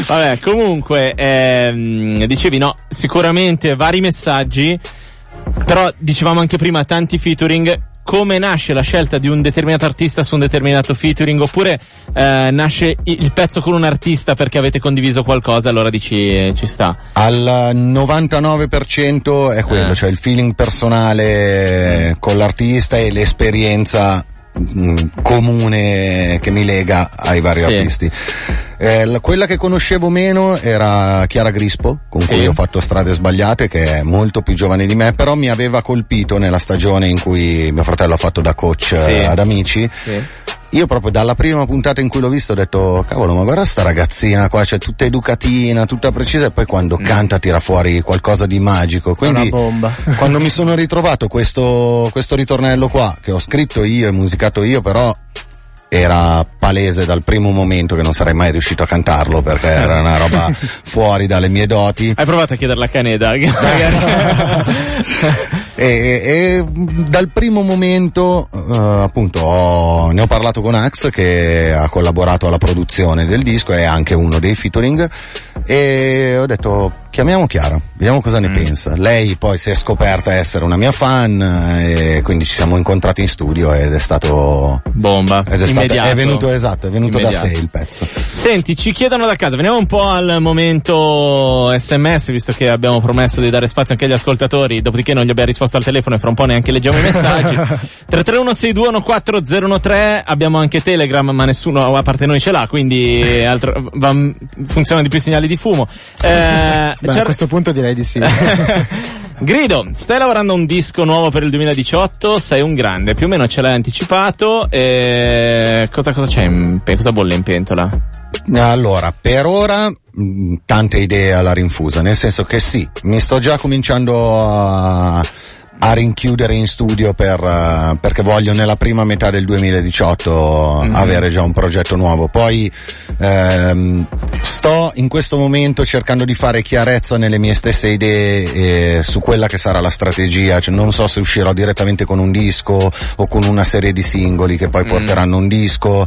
Vabbè, comunque, ehm, dicevi no, sicuramente vari messaggi, però dicevamo anche prima tanti featuring, come nasce la scelta di un determinato artista su un determinato featuring oppure eh, nasce il pezzo con un artista perché avete condiviso qualcosa allora dici eh, ci sta al 99% è quello eh. cioè il feeling personale mm. con l'artista e l'esperienza Comune che mi lega ai vari sì. artisti. Eh, quella che conoscevo meno era Chiara Grispo, con sì. cui ho fatto strade sbagliate, che è molto più giovane di me, però mi aveva colpito nella stagione in cui mio fratello ha fatto da coach sì. ad Amici io proprio dalla prima puntata in cui l'ho visto ho detto, cavolo, ma guarda sta ragazzina qua, cioè tutta educatina, tutta precisa e poi quando mm. canta tira fuori qualcosa di magico. Quindi quando mi sono ritrovato questo, questo ritornello qua, che ho scritto io e musicato io, però era palese dal primo momento che non sarei mai riuscito a cantarlo perché era una roba fuori dalle mie doti. Hai provato a chiederla a Caneda? e, e, dal primo momento uh, appunto ho, ne ho parlato con Ax che ha collaborato alla produzione del disco e anche uno dei featuring e ho detto chiamiamo Chiara, vediamo cosa ne mm. pensa. Lei poi si è scoperta essere una mia fan e quindi ci siamo incontrati in studio ed è stato bomba. Ed è, stato, è venuto esatto, è venuto Immediato. da sé il pezzo. Senti, ci chiedono da casa, veniamo un po' al momento SMS, visto che abbiamo promesso di dare spazio anche agli ascoltatori, dopodiché non gli abbiamo risposto al telefono e fra un po' neanche leggiamo i messaggi. 331 abbiamo anche Telegram, ma nessuno a parte noi ce l'ha, quindi altro, va, funziona di più i segnali di fumo. Eh, Beh, a questo punto direi di sì. Grido, stai lavorando a un disco nuovo per il 2018, sei un grande, più o meno ce l'hai anticipato, e cosa, cosa c'è in, cosa bolle in pentola? Allora, per ora mh, tante idee alla rinfusa, nel senso che sì, mi sto già cominciando a, a rinchiudere in studio per, eh, perché voglio nella prima metà del 2018 Mhm. avere già un progetto nuovo. Poi ehm, sto in questo momento cercando di fare chiarezza nelle mie stesse idee eh, su quella che sarà la strategia, cioè, non so se uscirò direttamente con un disco o con una serie di singoli che poi Mm. porteranno un disco.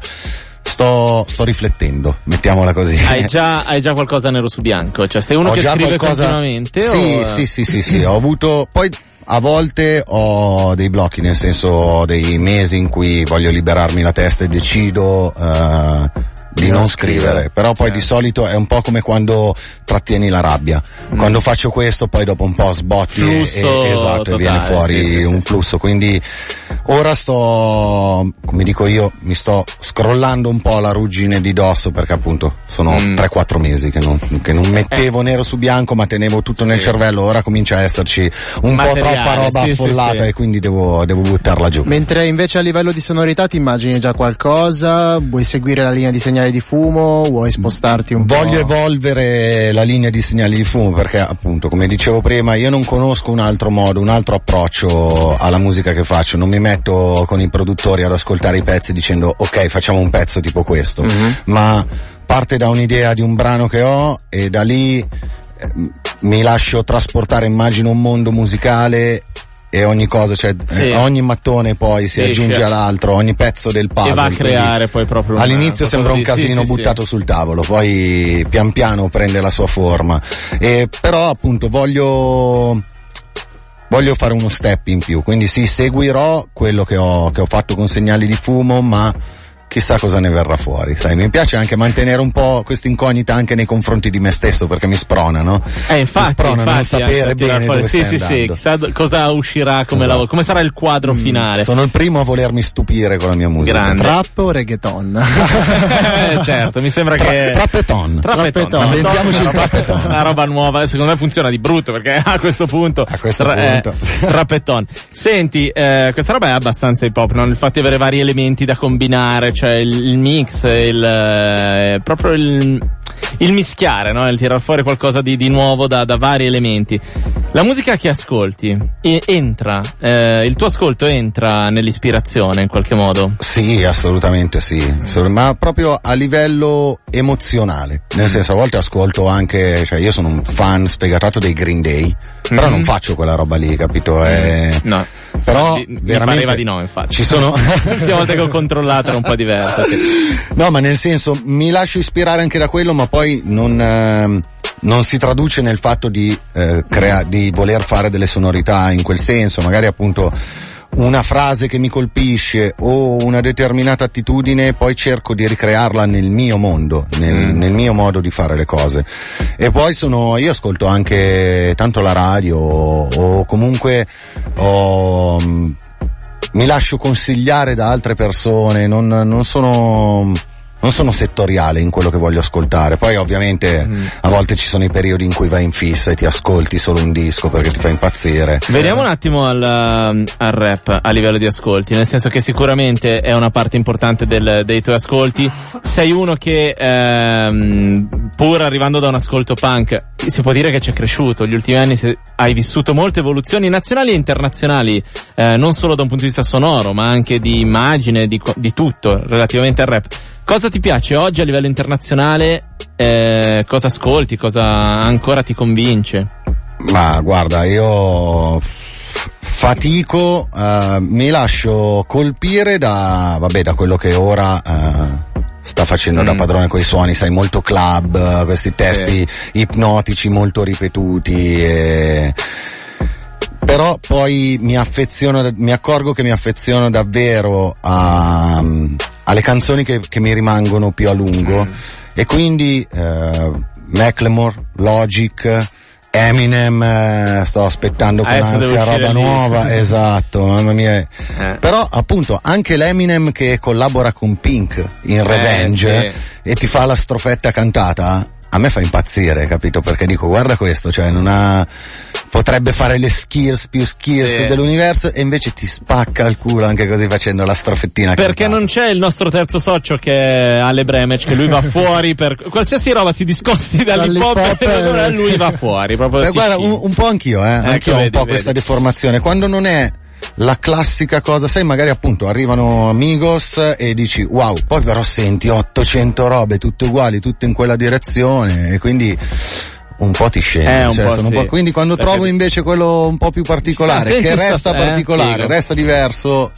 Sto, sto riflettendo, mettiamola così. Hai già, hai già qualcosa nero su bianco? Cioè, sei uno Ho che scrive qualcosa- continuamente? Sì, o... sì, sì, sì, sì, ho avuto, poi a volte ho dei blocchi, nel senso ho dei mesi in cui voglio liberarmi la testa e decido eh, di non scrivere, però poi di solito è un po' come quando trattieni la rabbia. Quando faccio questo poi dopo un po' sbotti e- Flusso e, esatto, e viene totale, fuori sì, sì, un flusso, quindi ora sto, come dico io, mi sto scrollando un po' la ruggine di dosso perché appunto sono Mm. 3-4 mesi che non, che non mettevo nero su bianco ma tenevo tutto nel cervello, ora comincia a esserci un Materiale, po' troppa roba sì, sì, affollata sì. e quindi devo, devo buttarla giù. Mentre invece a livello di sonorità ti immagini già qualcosa? Vuoi seguire la linea di segnali di fumo? Vuoi spostarti un Voglio po'? evolvere la linea di segnali di fumo perché appunto, come dicevo prima, io non conosco un altro modo, un altro approccio alla musica che faccio. Non mi metto con i produttori ad ascoltare i pezzi dicendo ok, facciamo un pezzo tipo questo, ma parte da un'idea di un brano che ho e da lì eh, mi lascio trasportare, immagino un mondo musicale e ogni cosa, cioè Sì. eh, ogni mattone poi si Riesci aggiunge a- all'altro, ogni pezzo del puzzle. E va a creare poi proprio un- All'inizio sembra un casino sì, sì, sì. buttato sul tavolo, poi pian piano prende la sua forma. E però appunto voglio voglio fare uno step in più, quindi sì, seguirò quello che ho, che ho fatto con segnali di fumo, ma chissà cosa ne verrà fuori. Sai, mi piace anche mantenere un po' questa incognita anche nei confronti di me stesso perché mi sprona, no? Eh, infatti, mi sprona non infatti, sapere a tirare bene fuori- dove sì, stai sì, sì, andando. chissà do- cosa uscirà come Esatto. lavoro, come sarà il quadro finale. Sono il primo a volermi stupire con la mia musica. Grande. Trap o reggaeton? Eh, certo, mi sembra che... Tra- Trappeton. Trappeton. Inventiamoci il trappeton. Una roba nuova, secondo me funziona di brutto perché a questo punto... A questo tra- punto. eh, trappeton. Senti, eh, questa roba è abbastanza hip hop, no? il fatto di avere vari elementi da combinare, cioè il, mix, il, eh, proprio il, il mischiare, no? il tirar fuori qualcosa di, di nuovo da, da vari elementi. La musica che ascolti entra, eh, il tuo ascolto entra nell'ispirazione in qualche modo? Sì, assolutamente sì, ma proprio a livello emozionale, nel senso a volte ascolto anche, cioè io sono un fan sfegatato dei Green Day, però Mhm. non faccio quella roba lì, capito? È... No. Però Mi- mi veramente pareva di no, infatti. Ci sono L'ultima volta che ho controllato era un po' diversa, sì. No, ma nel senso mi lascio ispirare anche da quello, ma poi non, ehm, non si traduce nel fatto di, eh, crea- di voler fare delle sonorità in quel senso, magari appunto una frase che mi colpisce o una determinata attitudine, poi cerco di ricrearla nel mio mondo, nel, Mm. nel mio modo di fare le cose. E poi sono, io ascolto anche tanto la radio o, comunque ho, mm, mi lascio consigliare da altre persone, non, non sono non sono settoriale in quello che voglio ascoltare. Poi ovviamente Mm. a volte ci sono i periodi in cui vai in fissa e ti ascolti solo un disco perché ti fa impazzire. Veniamo un attimo al, um, al rap a livello di ascolti, nel senso che sicuramente è una parte importante del- dei tuoi ascolti. Sei uno che, ehm, pur arrivando da un ascolto punk, si può dire che ci è cresciuto. Gli ultimi anni hai vissuto molte evoluzioni nazionali e internazionali, eh, non solo da un punto di vista sonoro, ma anche di immagine, di, di tutto relativamente al rap. Cosa ti piace oggi a livello internazionale? Eh, cosa ascolti? Cosa ancora ti convince? Ma guarda, io fatico, eh, mi lascio colpire da, vabbè, da quello che ora eh, sta facendo da Mm. padrone coi suoni, sai, molto club, questi testi ipnotici molto ripetuti. E... Però poi mi affeziono, mi accorgo che mi affeziono davvero a, alle canzoni che, che mi rimangono più a lungo e quindi eh, Macklemore, Logic, Eminem, eh, sto aspettando con Adesso ansia roba nuova, disco. esatto, mamma mia. Eh. Però appunto anche l'Eminem che collabora con Pink in Revenge Eh, sì. e ti fa la strofetta cantata, a me fa impazzire, capito? Perché dico guarda questo, cioè non ha potrebbe fare le skills più skills Sì. dell'universo e invece ti spacca il culo anche così facendo la strofettina. Perché cantata. non c'è il nostro terzo socio che è Ale Bremec, che lui va fuori per qualsiasi roba si discosti dall'hip hop, e eh. lui va fuori. Proprio Beh, guarda, un, un po' anch'io, eh. Ecco, anch'io ho un po' vedi. questa deformazione. Quando non è la classica cosa, sai, magari appunto arrivano Amigos e dici wow, poi però senti 800 robe tutte uguali, tutte in quella direzione e quindi un po' ti scendi. Eh, cioè, sì. quindi quando Perché- trovo invece quello un po' più particolare, Ah, che sta- resta eh, particolare, figo. resta diverso,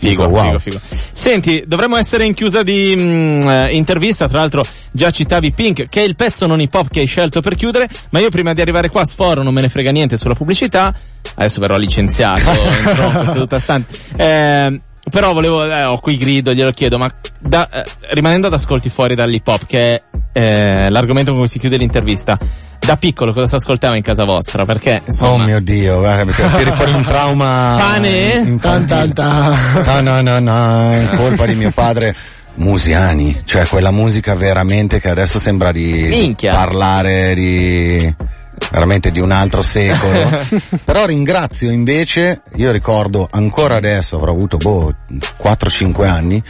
Figo, wow. figo, figo. Senti, dovremmo essere in chiusa di mm, eh, intervista, tra l'altro già citavi Pink, che è il pezzo non hip hop che hai scelto per chiudere, ma io prima di arrivare qua sforo, non me ne frega niente sulla pubblicità, adesso verrò licenziato, seduta stante. Eh, però volevo, eh, ho qui grido, glielo chiedo, ma da, eh, rimanendo ad ascolti fuori dall'hip hop, che è eh, l'argomento con cui si chiude l'intervista, da piccolo cosa si ascoltava in casa vostra? Perché, Oh insomma, mio dio, guarda, mi tiri fuori un trauma. Pane? infantile. Tan, tan, tan. No, no, no, no, colpa di mio padre. Musiani, cioè quella musica veramente che adesso sembra di Minchia. parlare di veramente di un altro secolo. Però ringrazio invece, io ricordo ancora adesso, avrò avuto boh 4-5 anni,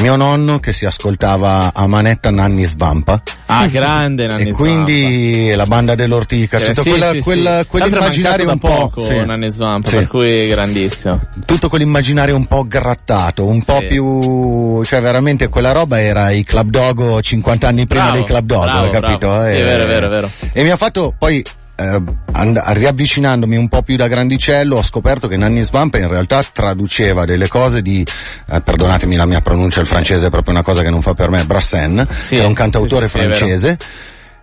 mio nonno che si ascoltava a manetta Nanni Svampa ah, grande Nanni e quindi la banda dell'Ortica, Eh, tutta sì, quella, sì, quella, sì. quell'immaginario un po', poco sì. Nanni Svampa, per cui grandissimo. tutto quell'immaginario un po' grattato, un po' più, cioè veramente quella roba era i Club Dogo 50 anni prima Bravo, dei Club Dogo, bravo, hai capito? bravo. Sì, E- è vero, è vero, è vero. E mi ha fatto poi eh, and- riavvicinandomi un po' più da grandicello ho scoperto che Nanni Svampa in realtà traduceva delle cose di, eh, perdonatemi la mia pronuncia, il francese è proprio una cosa che non fa per me, Brassen, Sì, che è un cantautore sì, sì, francese,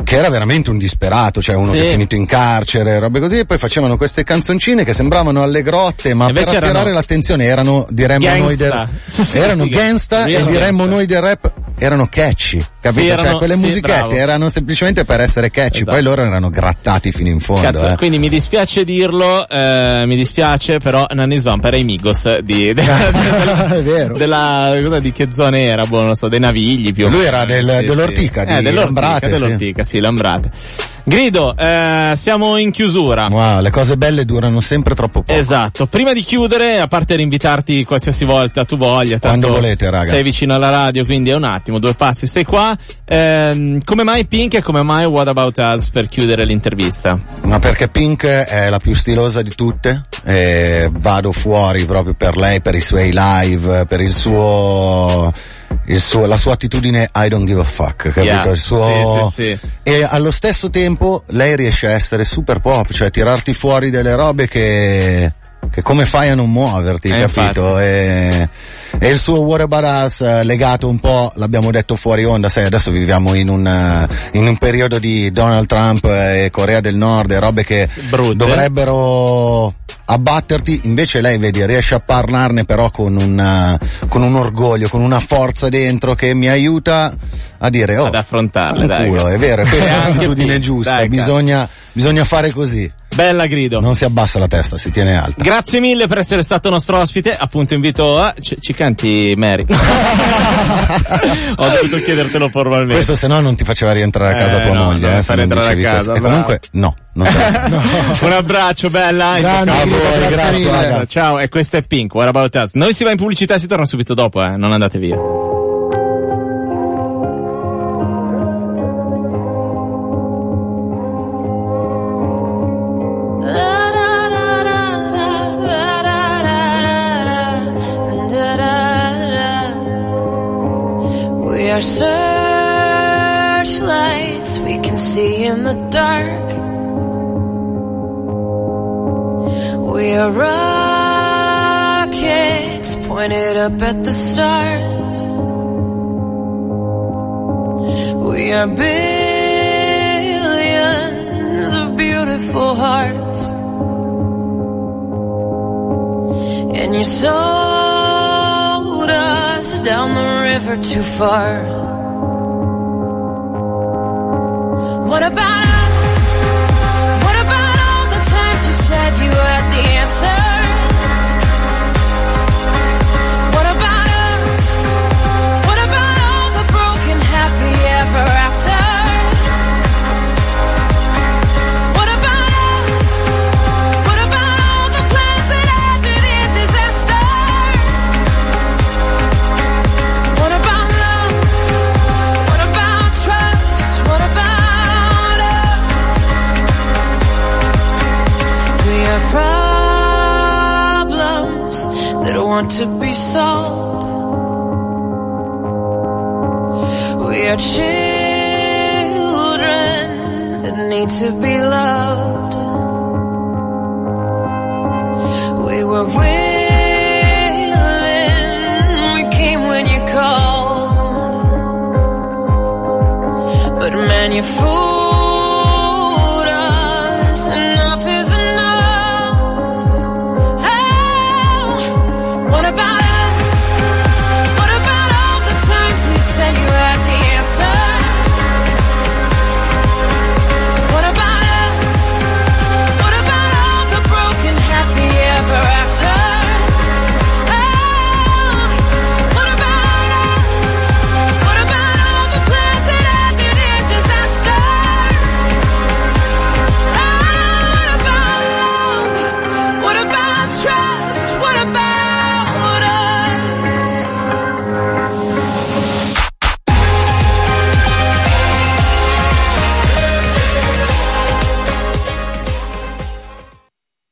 che era veramente un disperato, cioè uno Sì. che è finito in carcere, robe così, e poi facevano queste canzoncine che sembravano alle grotte, ma per Invece attirare erano l'attenzione erano, diremmo noi del, gangsta. Sì, sì, erano gangsta e diremmo gangsta. noi del rap erano catchy, capito? Sì, cioè erano- quelle sì, musichette bravo. erano semplicemente per essere catchy, Esatto. poi loro erano grattati fino in fondo, Cazzo, eh. quindi mi dispiace dirlo, eh, mi dispiace, però Nanni Svampa era i Migos di, de- È vero. della, cosa, di che zone era, boh, non lo so, dei Navigli più o Lui meno. era del- Sì, dell'Ortica, sì. di eh, dell'Ortica, Lambrate, sì. dell'Ortica, sì, Lambrate. Grido, eh, siamo in chiusura. Wow, le cose belle durano sempre troppo poco. Esatto, prima di chiudere, a parte rinvitarti qualsiasi volta tu voglia, tanto Quando volete, raga. sei vicino alla radio, quindi è un attimo, due passi, sei qua. Ehm, come mai Pink e come mai What About Us per chiudere l'intervista? Ma perché Pink è la più stilosa di tutte e vado fuori proprio per lei, per i suoi live, per il suo, il suo la sua attitudine I don't give a fuck, capito? Yeah. Il suo, Sì, sì, sì. E allo stesso tempo lei riesce a essere super pop, cioè tirarti fuori delle robe che, che come fai a non muoverti, Eh, capito? E, e il suo What About Us eh, legato un po', l'abbiamo detto fuori onda, sai, adesso viviamo in un, eh, in un periodo di Donald Trump e Corea del Nord e robe che Brutte. dovrebbero abbatterti, invece lei vedi riesce a parlarne però con un, eh, con un orgoglio, con una forza dentro che mi aiuta a dire oh, Ad affrontarle, dai. culo, è vero, è questa è l'attitudine giusta, dai, bisogna, bisogna fare così, Bella Grido. non si abbassa la testa, si tiene alta. Grazie mille per essere stato nostro ospite, appunto invito a... ci, ci canti Mary? Ho dovuto chiedertelo formalmente. Questo se no non ti faceva rientrare a casa Eh, tua no, moglie, eh, far entrare a casa. E comunque no, non te- Un abbraccio, bella. Grande, Ciao, Grido, voi, grazie grazie. Ciao, e questo è Pink, What About Us. Noi si va in pubblicità e si torna subito dopo, eh. Non andate via. Are searchlights we can see in the dark. We are rockets pointed up at the stars. We are billions of beautiful hearts. And you sold us down the river too far. What about us? What about all the times you said you had the answers? What about us? What about all the broken happy ever afters?